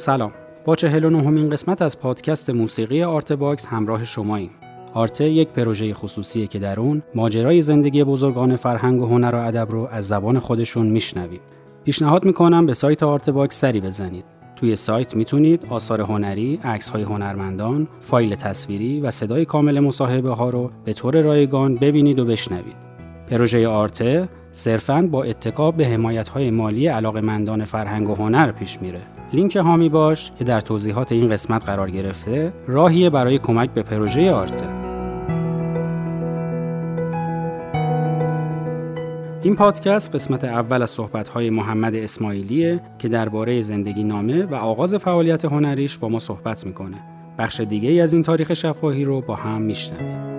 سلام با چهل و نهمین قسمت از پادکست موسیقی آرت باکس همراه شماییم آرت باکس یک پروژه خصوصیه که در اون ماجرای زندگی بزرگان فرهنگ و هنر و ادب رو از زبان خودشون میشنویم پیشنهاد می‌کنم به سایت آرت باکس سری بزنید توی سایت می‌تونید آثار هنری، عکس های هنرمندان، فایل تصویری و صدای کامل مصاحبه ها رو به طور رایگان ببینید و بشنوید. پروژه آرت باکس صرفاً با اتکا به حمایت های مالی علاقمندان فرهنگ و هنر پیش میره. لینک هامی باش که در توضیحات این قسمت قرار گرفته راهیه برای کمک به پروژه آرته. این پادکست قسمت اول از صحبت‌های محمد اسماعیلیه که درباره زندگی نامه و آغاز فعالیت هنریش با ما صحبت می‌کنه. بخش دیگه ای از این تاریخ شفاهی رو با هم میشنویم.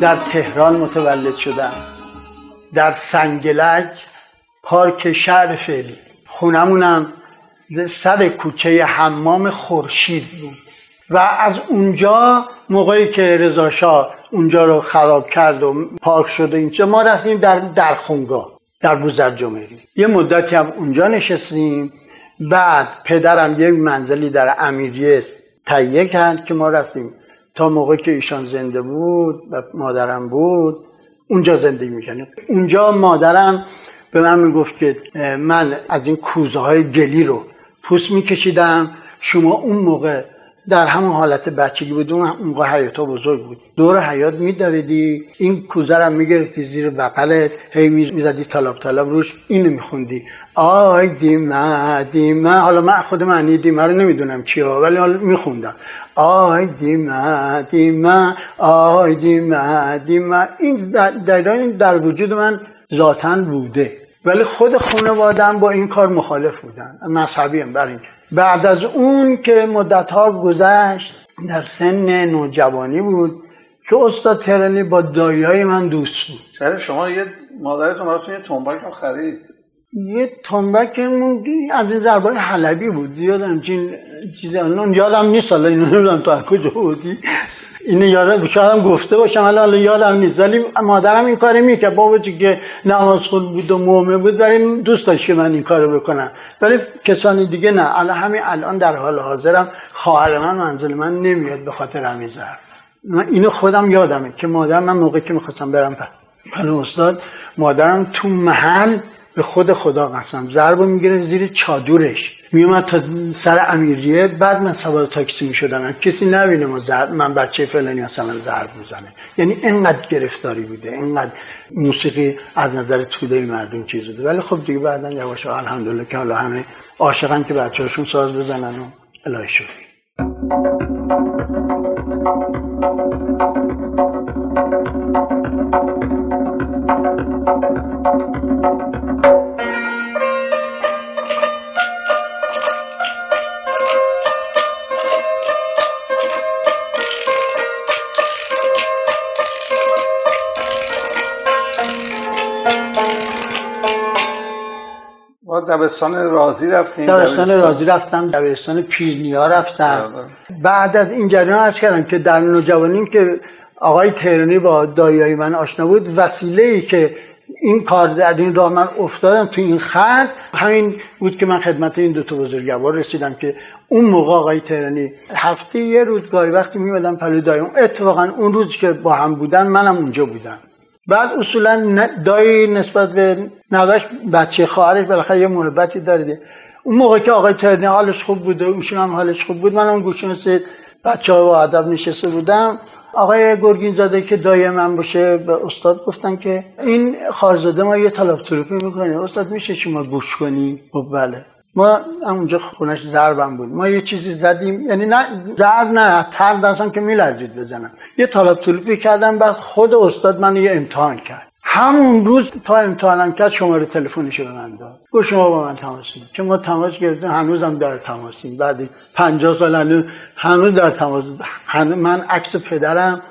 در تهران متولد شدم. در سنگلک پارک شهر فعلی. خونمونم سر کوچه حمام خورشید بود. و از اونجا موقعی که رضا اونجا رو خراب کرد و پارک شده اینجا ما رفتیم در درخونگاه در بوزر جمهوری. یه مدتی هم اونجا نشستیم. بعد پدرم یه منزلی در امیریه تهیه کرد که ما رفتیم تا موقعی که ایشان زنده بود و مادرم بود اونجا زندگی می‌کنیم اونجا مادرم به من می‌گفت که من از این کوزه های گلی رو پوست میکشیدم. شما اون موقع در همون حالت بچگی بود اون موقع حیاتا بزرگ بود. دور حیات میدویدی. این کوزه رو می‌گرفتی زیر بغلت هی می‌زدی طلب طلب روش اینو میخوندی. آی دیمه دیمه. حالا من خود معنی دیمه رو نمی‌دونم چیه ولی حالا میخوندم. آی دیمه دیمه. آی دیمه دیمه. این در, در وجود من ذاتا بوده. ولی خود خانوادم با این کار مخالف بودن. مذهبی هم بر این. بعد از اون که مدت ها گذشت در سن نوجوانی بود که استاد ترنی با دایای من دوست بود. سر شما یه مادرتون براتون یه تنبک هم خرید. یه تنبک از این ضربای حلبی بود. یادم چین چیز یادم نیست حالا اینو نمی‌دونم تو کجا بودی. اینو یادم شاید گفته باشم حالا یادم نیست. ولی مادرم این کاری می‌کرد. بابا که نماز خود بود و مومه بود ولی دوست داشت که من این کارو بکنم. ولی کسانی دیگه نه. الان همین الان در حال حاضرم خواهر من منزل من نمیاد به خاطر همین من اینو خودم یادمه که مادرم من موقعی که می‌خواستم برم پل استاد مادرم تو محل به خود خدا قسم. ضرب می‌گیره زیر چادرش. میومد تا سر امیریه. بعد من سوار تاکسی می‌شدم. کسی نبینه ما من بچه فلانی مثلا ضرب می‌زنه. یعنی اینقدر گرفتاری بوده. اینقدر موسیقی از نظر توده مردم چیز بوده. ولی خب دیگه بعدا یواش الحمدلله که حالا همه عاشقن که بچه هاشون ساز بزنن و الهی شدی دبستان رازی رفتیم. دبستان رازی رفتم. دبستان پیرنیا رفتم. بعد از این جریان عرض کردم که در نوجوانیم که آقای تهرانی با دایای من آشنا بود وسیله ای که این کار در این راه من افتادم تو این خط همین بود که من خدمت این دو تا بزرگوار رسیدم که اون موقع آقای تهرانی هفته یه روز گاهی وقتی میمدم پلو دایم اتفاقا اون روز که با هم بودن منم اونجا بودم. بعد اصولا دایی نسبت به نوش بچه خواهرش بالاخره یه محبتی داره اون موقع که آقای ترنی حالش خوب بوده اوشون هم حالش خوب بود منم گوشون سید بچه ها با ادب نشسته بودم. آقای گرگین زاده که دایی من باشه به استاد گفتن که این خارزاده ما یه طلب طلوپی می‌کنیم استاد میشه شما گوش کنی؟ خب بله. ما اونجا خونش ضربم بود. ما یه چیزی زدیم یعنی نه ضرب نه تر دستم که میلرزید بزنم. یه طالب طلوبی کردم بعد خود استاد من یه امتحان کرد. همون روز تا امتحانم کرد شماره تلفنش به من داد. گفت شما با من تماس که ما تماس گرفتیم هنوزم در تماسیم. بعد 50 سال هنوز هنوز در تماس. من عکس پدرم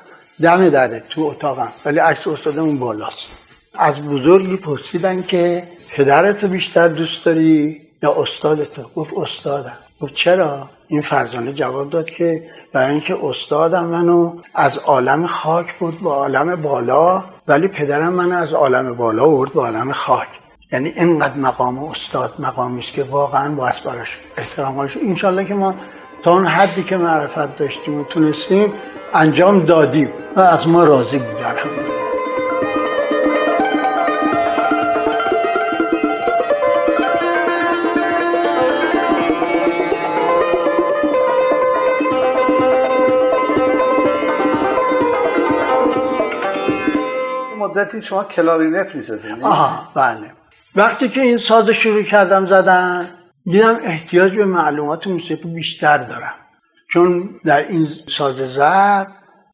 دم داره تو اتاقم ولی عکس استادمون بالاست. از بزرگی پرسیدن که پدرتو بیشتر دوست داری؟ یا استاد تو گفت استادم. گفت چرا؟ این فرزانه جواب داد که برای اینکه استادم منو از عالم خاک بود به عالم بالا ولی پدرم منو از عالم بالا آورد به عالم خاک. یعنی اینقدر مقام استاد مقامی است که واقعا باعث براش احترام قائل انشالله که ما تا اون حدی که معرفت داشتیم و تونستیم انجام دادیم و از ما راضی بود مدتی شما کلارینت می‌زدین. آها بله. وقتی که این ساز شروع کردم زدن دیدم احتیاج به معلومات موسیقی بیشتر دارم. چون در این ساز زد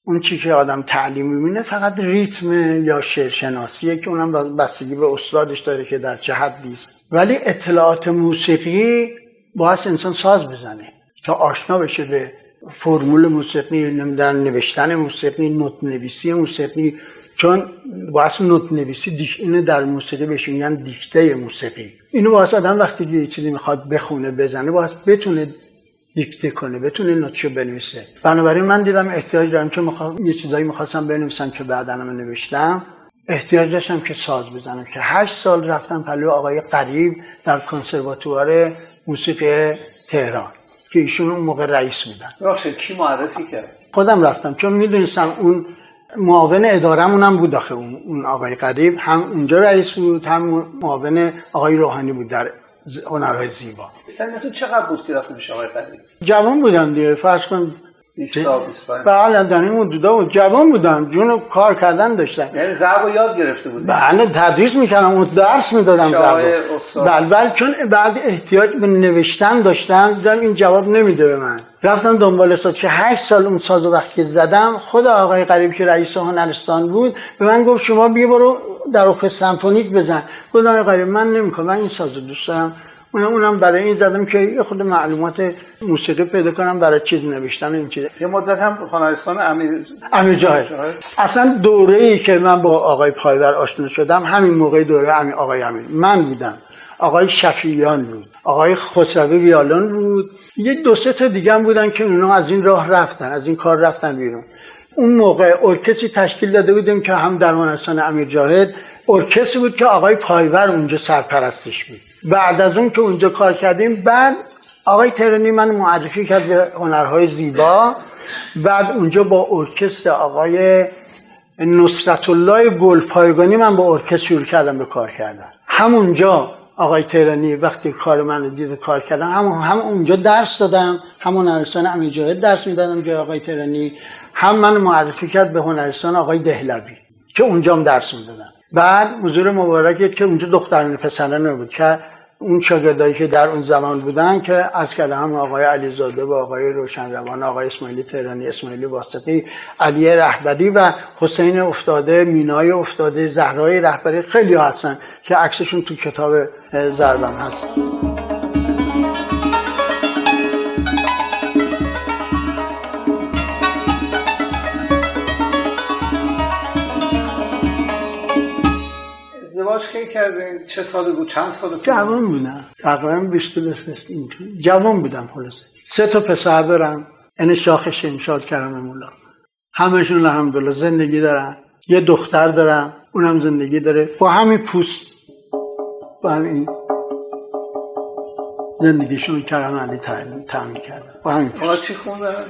اون چی که آدم تعلیم می‌بینه فقط ریتم یا شعرشناسیه که اونم بستگی به استادش داره که در چه حدی است. ولی اطلاعات موسیقی باعث انسان ساز بزنه تا آشنا بشه به فرمول موسیقی نمیدن نوشتن موسیقی نوت نویسی موسیقی. چون باعث نوت نویسی دیش اینو در موسیقی بهش میگن دیکته موسیقی. اینو باعث آدم وقتی یه چیزی می‌خواد بخونه بزنه باعث بتونه دیکته کنه بتونه نوتشو بنویسه. بنابراین من دیدم احتیاج دارم چون می‌خوام یه چیزایی می‌خواستم بنویسم که بعدا هم نوشتم. احتیاج داشتم که ساز بزنم که هشت سال رفتم پلو آقای قریب در کنسرواتوار موسیقی تهران که ایشون اون موقع رئیس بودن. کی معرفی کرد؟ خودم رفتم. چون می‌دونستم اون معاون ادارمون هم بود داخل اون آقای قریب هم اونجا رئیس بود هم معاون آقای روحانی بود در هنرهای زیبا. سنتون چقدر بود که رفتیم آقای قریب؟ جوان بودم دیگه. فرض کن 20 سال 25 بله در حدودا بود جوان بودم جون کار کردن داشتم یعنی ضرب یاد گرفته بودی؟ بله تدریس می‌کردم و درس می‌دادم بله بله چون بعد احتیاج به نوشتن داشتم دیدم این جواب نمیده به من. رفتم دنبال ساز که هشت سال اون ساز وقتی زدم خود آقای قریب که رئیس هنرستان بود به من گفت شما بیا برو در سمفونیک بزن. گفتم آقای قریب من نمی‌کنم من این ساز دوست دارم. اونم اونم برای این زدم که یه خود معلومات موسیقی پیدا کنم برای چیز نوشتن این چیز. یه مدت هم هنرستان امیر امیر جاهد اصلا دوره ای که من با آقای پایور آشنا شدم همین موقع دوره امیر آقای امیر. من بودم. آقای شفیان بود. آقای خسروی ویالون بود. یه دو سه تا دیگه هم بودن که اونا از این راه رفتن از این کار رفتن بیرون. اون موقع ارکستری تشکیل داده بودیم که هم در هنرستان امیر جاهد ارکستری بود که آقای پایور اونجا سرپرستش بود. بعد از اون که اونجا کار کردیم. بعد آقای ترنی من معرفی کرد به هنرهای زیبا. بعد اونجا با ارکستر آقای نصرت الله گلپایگانی من با ارکستر شروع کردم به کار کردن. همونجا آقای تهرانی وقتی کار من دید کار کردم هم, هم اونجا درس دادم هم هنرستان امیر درس می‌دادم جای آقای تهرانی هم من معرفی کرد به هنرستان آقای دهلوی که اونجا هم درس می‌دادم بعد حضور مبارک که اونجا دختران پسرانه بود که اون شاگردایی که در اون زمان بودن که از کردم آقای علیزاده و آقای روشنروان آقای اسماعیلی تهرانی اسماعیلی واسطی علی رهبری و حسین افتاده مینای افتاده زهرای رهبری خیلی هستن که عکسشون تو کتاب ضربم هست. ازدواج کی کردین چه سال بود؟ چند سال جوان بودم. تقریبا 20 جوان بودم خلاصه. سه تا پسر دارم. این شاخ شمشاد کردم مولا. همشون الحمدلله زندگی دارن. یه دختر دارم. اونم زندگی داره. با همین پوست. با همین زندگیشون کردم. علی تعمین کردم. با همین اونا چی خوندن؟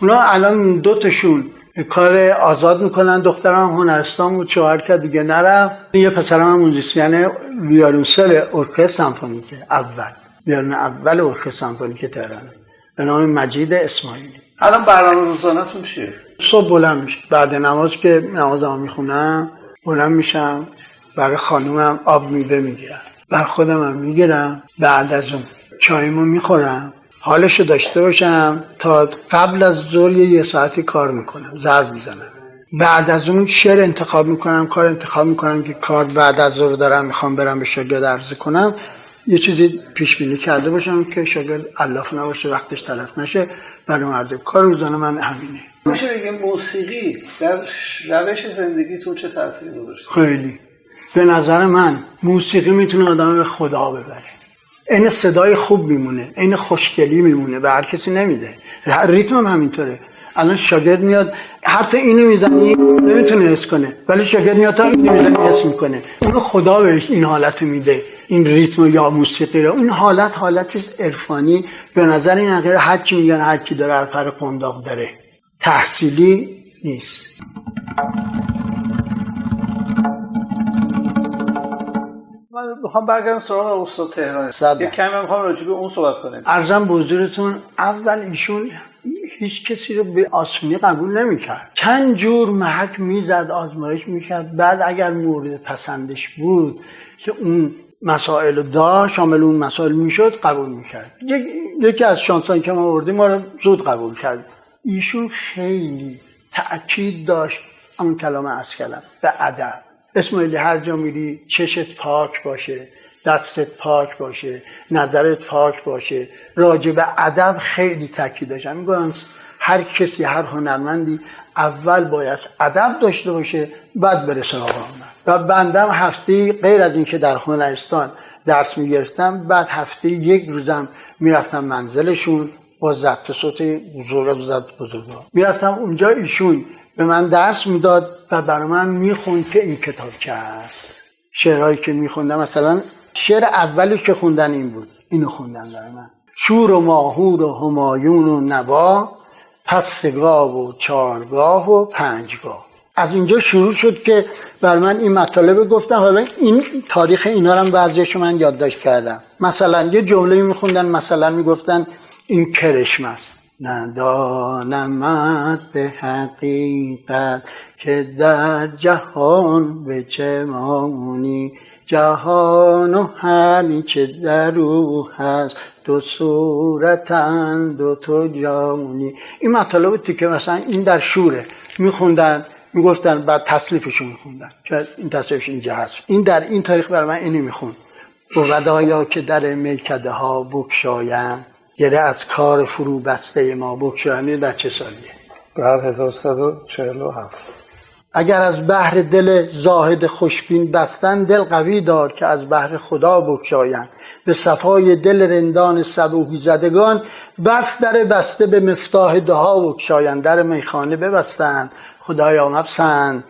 اونا الان دوتشون کار آزاد می‌کنن. دخترم هنرستان بود چهار که دیگه نرفت. یه پسرم هم موزیسین ویولونسل ارکستر سمفونیکه اول. ویولون اول ارکستر سمفونیک تهران. به نام مجید اسماعیلی. الان برنامه روزانه‌تون چیه؟ صبح بلند میشه بعد نماز که نماز هم می‌خونم بلند میشم. برای خانومم آب میوه می‌گیرم. بر خودم هم می‌گیرم. بعد از اون چایمو می‌خورم. حالشو داشته باشم تا قبل از ظهر یه ساعتی کار می‌کنم ضرب می‌زنم. بعد از اون شعر انتخاب می‌کنم کار انتخاب می‌کنم که کار بعد از ظهر دارم می‌خوام برم به شاگرد عرضه کنم. یه چیزی پیش بینی کرده باشم که شاگرد الاف نباشه وقتش تلف نشه. برای مردم کار روزانه من همینه. میشه بگیم موسیقی. در روش زندگیتون چه تاثیری گذاشته؟ خیلی. به نظر من موسیقی می‌تونه آدم به خدا ببره. این صدای خوب میمونه این خوشگلی میمونه به هر کسی نمیده. ریتم هم همینطوره. الان شاگرد میاد حتی اینو می‌زنی نمی‌تونه حس کنه. ولی شاگرد میاد تا اینو می‌زنی حس می‌کنه. اون خدا بهش این حالت میده. این ریتم یا موسیقی رو. این حالت حالت عرفانی. به نظر این غیر هر کی میگن هر کی داره هر پر قنداق داره. تحصیلی نیست. من می‌خوام برگردم سراغ استاد تهران. یه کمی می‌خوام راجع به اون صحبت کنیم. ارزم بزرگتون اول ایشون هیچ کسی رو به آسونی قبول نمی‌کرد. چند جور محک می‌زد آزمایش می‌کرد. بعد اگر مورد پسندش بود که اون مسائل داشت شامل اون مسائل می‌شد قبول می‌کرد. یکی از شانسان که ما آوردیم ما رو زود قبول کرد. ایشون خیلی تأکید داشت اون کلام از کلم به ادب. اسماعیلی هر جا میری چشت پاک باشه دستت پاک باشه نظرت پاک باشه. راجع به ادب خیلی تاکید داشتن میگن هر کسی هر هنرمندی اول باید ادب داشته باشه بعد بره سراغ و بندم هفته غیر از اینکه در هنرستان درس می‌گرفتم بعد هفته یک روزم می‌رفتم منزلشون با ضبط صوت بزرگ ضبط بزرگا. می‌رفتم اونجا ایشون به من درس می‌داد و برای من می‌خوند که این کتاب چه هست شعرهایی که میخوندم مثلا شعر اولی که خوندن این بود اینو خوندن برای من. شور و ماهور و همایون و نبا پس سگاه و چارگاه و پنجگاه. از اینجا شروع شد که بر من این مطالب گفتن. حالا این تاریخ اینا رو بعضیش من یادداشت کردم. مثلا یه جمله میخوندن مثلا می‌گفتن این کرشم است. ندانمت به حقیقت که در جهان به چه مامونی جهان و هر چه در او هست دو صورتن دو تو جامونی این مطالب که مثلا این در شوره میخوندن می‌گفتن بعد تصلیفشو میخوندن که این تصلیفش اینجا هست. این در این تاریخ برای من اینی می‌خوند. ودایا که در میکده ها بکشاین گره از کار فرو بسته ما بکشاین در چه سالیه؟ بعد 1347 اگر از بحر دل زاهد خوشبین بستن دل قوی دار که از بحر خدا بکشاین به صفای دل رندان سبوهی زدگان بس در بسته به مفتاح دها بکشاین در میخانه ببستند. خدایا مبسند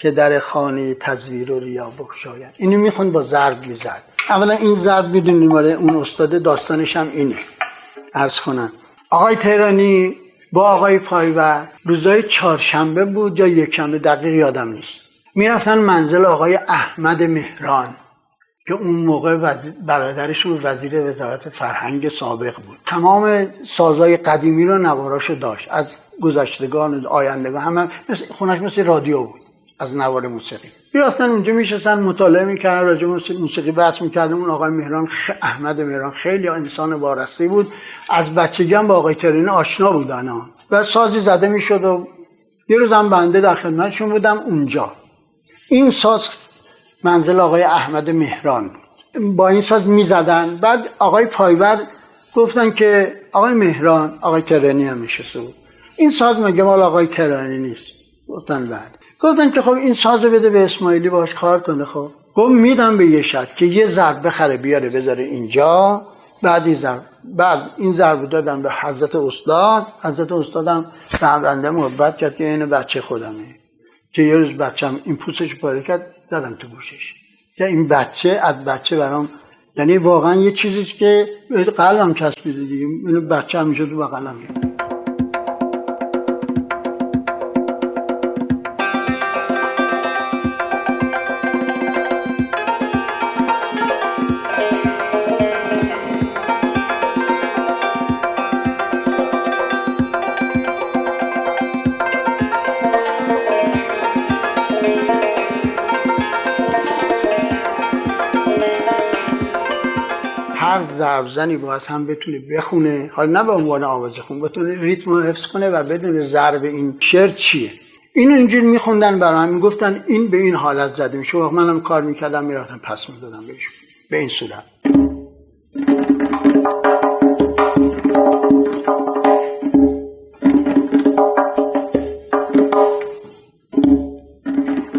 که در خانه تزویر و ریا بکشاین اینو می‌خوند با ضرب می‌زد. اولا این ضرب می‌دونیم اون استاد داستانش هم اینه. ارز کنم. آقای تهرانی با آقای پایور روزای چهارشنبه بود یا یکشنبه؟ دقیق یادم نیست. می‌رفتن منزل آقای احمد مهران که اون موقع برادرشون وزیر وزارت فرهنگ سابق بود. تمام سازای قدیمی رو نواراشو داشت. از گذشتگان آیندگان همه مثل خونش مثل رادیو بود از نوار موسیقی. می‌رفتن اونجا میشستن مطالعه می‌کردن راجع موسیقی بحث می‌کردن. اون آقای مهران خ... احمد مهران خیلی انسان وارسته بود. از بچگی هم با آقای ترین آشنا بودن و سازی زده می‌شد و یه روزم بنده در خدمتشون بودم اونجا. این ساز منزل آقای احمد مهران با این ساز می‌زدن. بعد آقای پایور گفتن که آقای مهران آقای ترانی هم میشه این ساز مگه مال آقای ترانی نیست؟ گفتن بعد گفتن که خب این ساز رو بده به اسماعیلی باش کار کنه خب. گفت میدم به یه شرط که یه ضرب بخره بیاره بذاره اینجا. بعد این ضرب بعد این ضرب دادم به حضرت استاد. حضرت استادم بنده محبت کرد که این بچه خودمه که یه روز بچم این پوستش پاره کرد دادم تو گوشش. که این بچه از بچه برام یعنی واقعا یه چیزی که قلبم چسبیده دیگه. اینو بچه همیشه تو بغلم هر زنی باید هم بتونه بخونه. حالا نه به عنوان آواز خون بتونه ریتم رو حفظ کنه و بدون ضرب این شعر چیه؟ این اینجوری میخوندن برای من می‌گفتن این به این حالت زده میشه. وقت منم کار می‌کردم می‌رفتم پس می‌دادم بهش. به این صورت.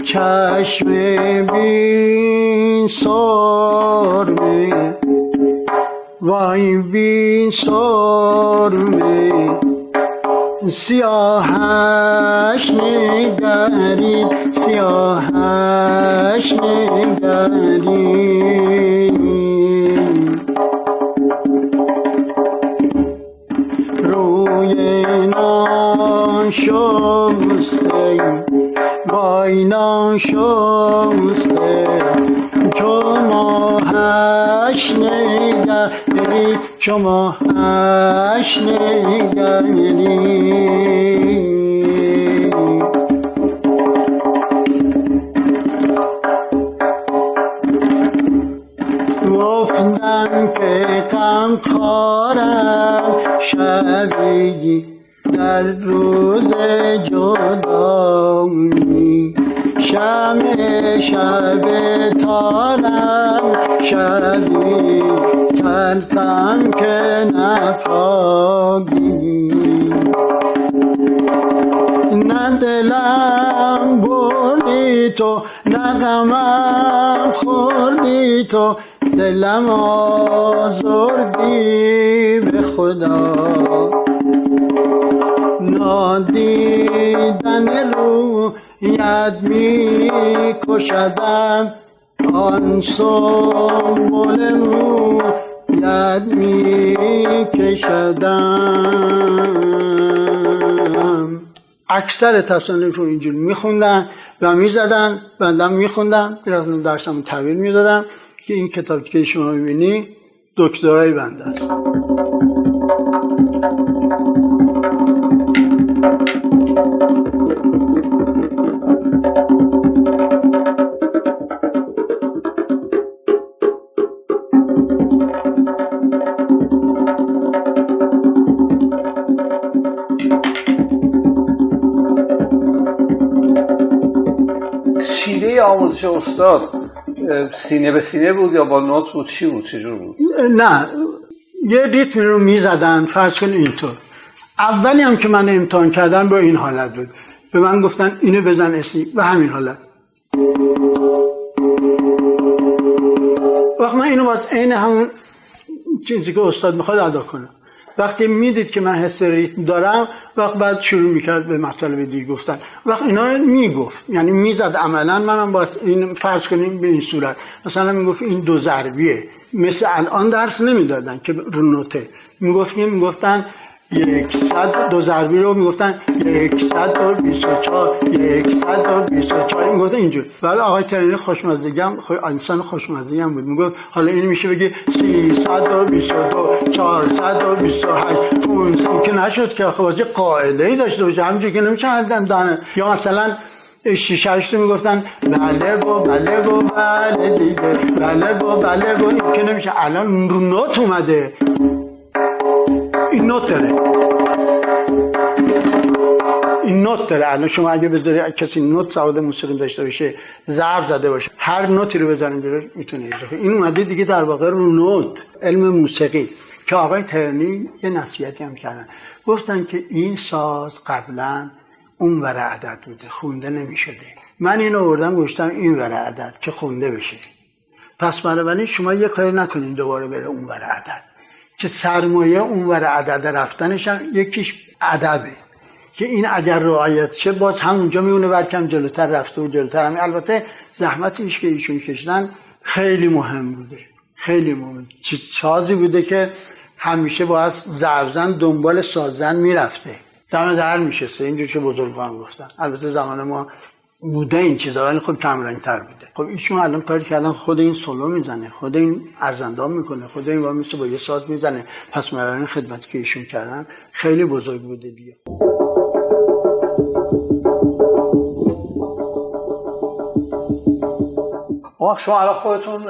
چشم بین سار وای بی سرمه سیاهش نگرید سیاهش نگرید. روی ناشسته وای ناشسته چو ماهش نگرید. چو ماهش نگرید گفتم که غم خارم شبی در روز جدایی. شم شب تارم شبی ترسم که نپاگی نه دلم بردی تو نه غمم خوردی تو. دلم آزردی به خدا. نادیدن رو ید می کشدم آن سنبول مو ید می کشدم اکثر تصانیف رو اینجوری میخوندن و می‌زدن بندم میخوندم می‌رفتم درسم تحویل می‌دادم که این کتاب که شما می‌بینی دکترای بنده است. استاد سینه به سینه بود یا با نوت بود؟ چی بود؟ چجور بود؟ نه یه ریتمی رو می‌زدن فرض کن اینطور. اولی هم که من امتحان کردم با این حالت بود. به من گفتن اینو بزن اسی و همین حالت. وقت من اینو باز عین همون چیزی که استاد می‌خواد ادا کنم وقتی می‌دید که من حس ریتم دارم وقت بعد شروع می‌کرد به مطالب دیگه گفتن. وقت اینا رو می‌گفت. یعنی می‌زد عملا منم با این فرض کنیم به این صورت. مثلا می‌گفت این دو ضربیه. مثل الان درس نمی‌دادن که رو نوته. می‌گفتیم می‌گفتن یک صد دو ضربی رو می‌گفتن یک صد و بیس و چار یک صد و بیس و چار می‌گفتن اینجور. ولی آقای ترینی خوشمزدگی هم انسان خوشمزدگی هم بود. می‌گفت حالا اینو میشه بگی سی صد و بیس و دو چهار صد و بیس و هشت که نشد که خب قاعده ای داشته باشه. همینجور که نمیشه هردن دانه. یا مثلا شیشه هشتو می‌گفتن بله و بله و بله دیگه بله و بله و این که نمیشه. الان رو نوت اومده. داره. این نوت داره. الان شما اگه بذاری کسی نوت سواد موسیقی داشته باشه ضرب زده باشه. هر نوتی رو بزنیم بیرون می‌تونه این اومده دیگه در واقع رو نوت علم موسیقی. که آقای ترنی یه نصیحتی هم کردن. گفتن که این ساز قبلا اون ور عدد بوده. خونده نمی‌شده. من اینو آوردم گوشتم این ور عدد که خونده بشه. پس بنابراین شما یه کاری نکنین دوباره بره اون ور عدد. که سرمایه اونور عدد رفتنش هم یکیش ادبه که این اگر رعایت شه باز همونجا میونه برکم جلوتر رفته و جلوتر هم البته زحمتیش که ایشون کشیدن خیلی مهم بوده. خیلی مهم. چیز سازی بوده که همیشه باید زبزن دنبال سازن می‌رفته. دم در میشسته. اینجور که بزرگان گفتن. البته زمان ما بوده این چیزا ولی خب کم تر بوده. خب ایشون الان کاری کردن خود این سولو می‌زنه خود این ارزندام می‌کنه خود این مثل با یه ساز می‌زنه. پس این خدمتی که ایشون کردن خیلی بزرگ بوده دیگه. آخ شما الان خودتون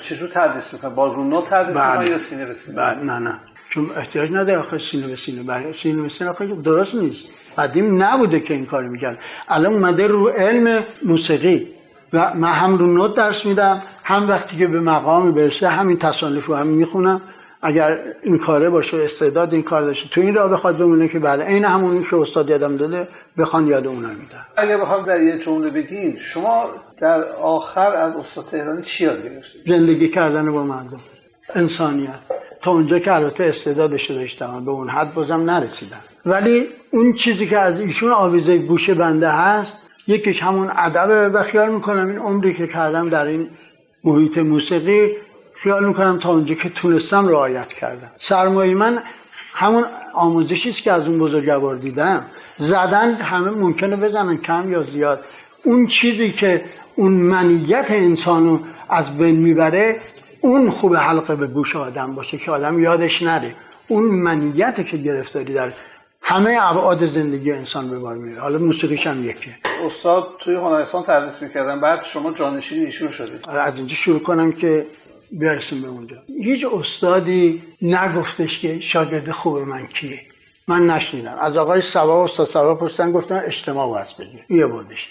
چجور تدریس می‌کنید؟ با رونو تدریس می‌کنید بله. یا سینه به سینه بله نه نه. چون احتیاج نداره آخه سینه به سینه برای سینه به سینه درست نیست. قدیم نبوده که این کار می‌کرد. الان اومده رو علم موسیقی و من هم رو نوت درس میدم هم وقتی که به مقامی برسه همین تصانیف رو هم می‌خونم. اگر این کاره باشه استعداد این کار داشته تو این راه بخواد بمونه که بله عین همونی که استاد یادم داده بخوان یاد اونها میدن. اگر بخوام در یه جمله بگین شما در آخر از استاد تهرانی چی یاد گرفتید؟ زندگی کردن با مردم. انسانیت. تا اونجا که البته استعدادش داشتم به اون حد بازم نرسیدم. ولی اون چیزی که از ایشون آویزه گوش بنده هست یکیش همون ادب و خیال می‌کنم. این عمری که کردم در این محیط موسیقی خیال می‌کنم تا اونجا که تونستم رعایت کردم. سرمایه من همون آموزشی است که از اون بزرگوار دیدم. زدن همه ممکنه بزنن کم یا زیاد. اون چیزی که اون منیت انسانو از بین می‌بره اون خوب حلقه به گوش آدم باشه که آدم یادش نره. اون منیت که گرفتاری در همه ابعاد زندگی انسان به بار میره حالا موسیقیش هم یکه استاد توی هنرستان تدریس می‌کردن. بعد شما جانشین ایشون شدید. آره، از اینجا شروع کنم که برسیم به اونجا. هیچ استادی نگفتش که شاگرد خوب من کیه. من نشنیدم. از آقای سوا استاد سوا پرسیدن گفتن اجتماع واسه بگیر یه بودش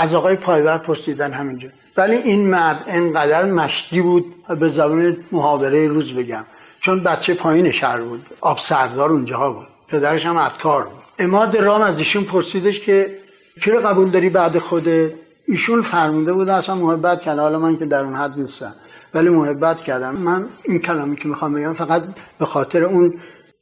از آقای پایور پرسیدن همینجا ولی این مرد انقدر مشتی بود به زبان محاوره روز بگم. چون بچه پایین شهر بود. آب سردار اونجا بود. پدرش هم عطار بود. اماد رام از ایشون پرسیدش که کی قبول داری بعد خودت؟ ایشون فرمونده بود اصلا محبت کرد حالا من که در اون حد نیستم. ولی محبت کردم من این کلامی که می‌خوام بگم فقط به خاطر اون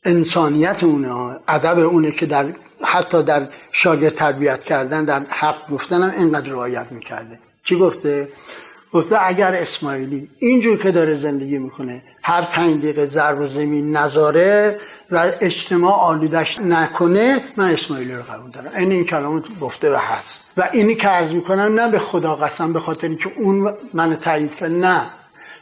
انسانیت اونه ادب اونه که در حتی در شاگرد تربیت کردن در حق گفتنم اینقدر رعایت می‌کرده. چی گفته؟ گفته اگر اسماعیلی اینجور که داره زندگی می‌کنه هر پنج دقیقه ضرب زمین نذاره و اجتماع آلودش نکنه من اسماعیلی رو قبول دارم. این این کلام گفته و هست. و اینی که عرض می‌کنم نه به خدا قسم به خاطر اینکه اون من تایید کرد نه.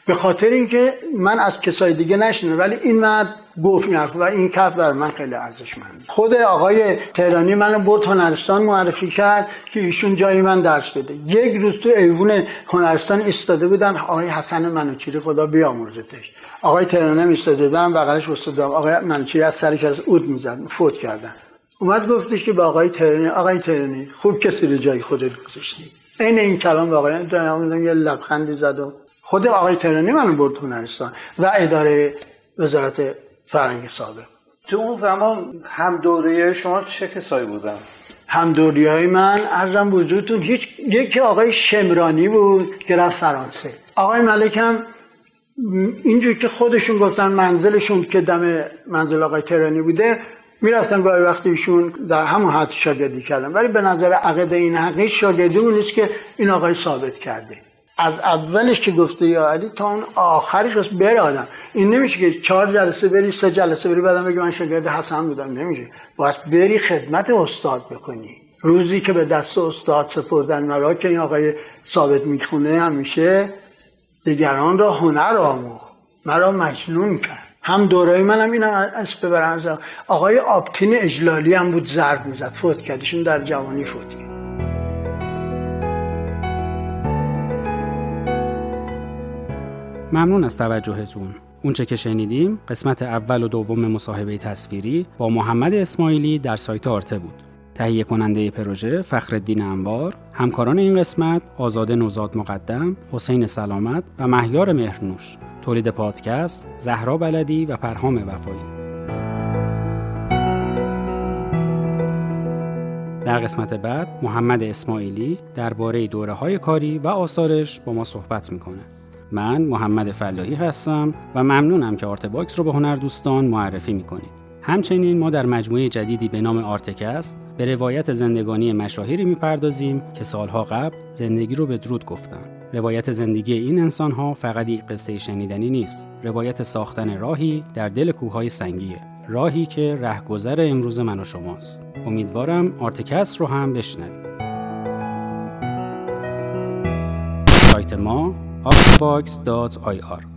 به خاطر اینکه من از کسای دیگه نشنه ولی این مرد گفت این و این کف بر من خیلی ارزشمند خود آقای تهرانی منو برد هنرستان معرفی کرد که ایشون جای من درس بده. یک روز تو ایوون هنرستان ایستاده بودم آقای حسن منوچیری خدا بیامرزتش آقای تهرانی هم ایستاده بودم بغلش وستادم آقای منوچیری از سر کلاس اود می‌زد فوت کردن. اومد گفتش که به آقای تهرانی آقای تهرانی خوب کسی رو جای خودت گذاشتی. عین این کلام به آقای تهرانی یه لبخندی زد و خود آقای تهرانی منو برد هنرستان و اداره وزارت فرنگ سابق تو اون زمان هم دوره شما چه کسایی بودن؟ هم دوری های من ارزم بزرگتون هیچ یکی آقای شمرانی بود که رفت فرانسه. آقای ملک هم اینجور که خودشون گفتن منزلشون که دم منزل آقای تهرانی بوده می‌رفتن گاهی وقتی ایشون در همون حد شاگردی کردن. ولی به نظر عقیده این حقیق شاگردی نیست که این آقای ثابت کرده. از اولش که گفته یا علی تا اون آخرش بس بره آدم. این نمیشه که چهار جلسه بری سه جلسه بری بعدم بگی من شاگرد حسن بودم. نمیشه. باید بری خدمت استاد بکنی. روزی که به دست استاد سپردن مرا که این آقای ثابت می‌خونه همیشه دیگران را هنر آموخ مرا مجنون کرد. هم دورای منم اینم اسم ببرم. آقای آبتین اجلالی هم بود ضرب می‌زد. فوت کردشون در جوانی فوت کرد. ممنون از توجهتون. اونچه که شنیدیم قسمت اول و دوم مصاحبه تصویری با محمد اسماعیلی در سایت آرته بود. تهیه کننده پروژه فخرالدین انوار همکاران این قسمت آزاده نوزاد مقدم حسین سلامت و مهیار مهرنوش. تولید پادکست زهرا بلدی و پرهام وفایی. در قسمت بعد محمد اسماعیلی درباره دوره های کاری و آثارش با ما صحبت می‌کنه. من محمد فلاحی هستم و ممنونم که آرت باکس رو به هنر دوستان معرفی می‌کنید. همچنین ما در مجموعه جدیدی به نام آرتکست به روایت زندگانی مشاهیری می‌پردازیم که سالها قبل زندگی رو بدرود گفتن. روایت زندگی این انسانها فقط یک قصه شنیدنی نیست. روایت ساختن راهی در دل کوههای سنگیه. راهی که رهگذر امروز من و شماست. امیدوارم آرتکست رو هم بشنوید. سایت ما outbox.ir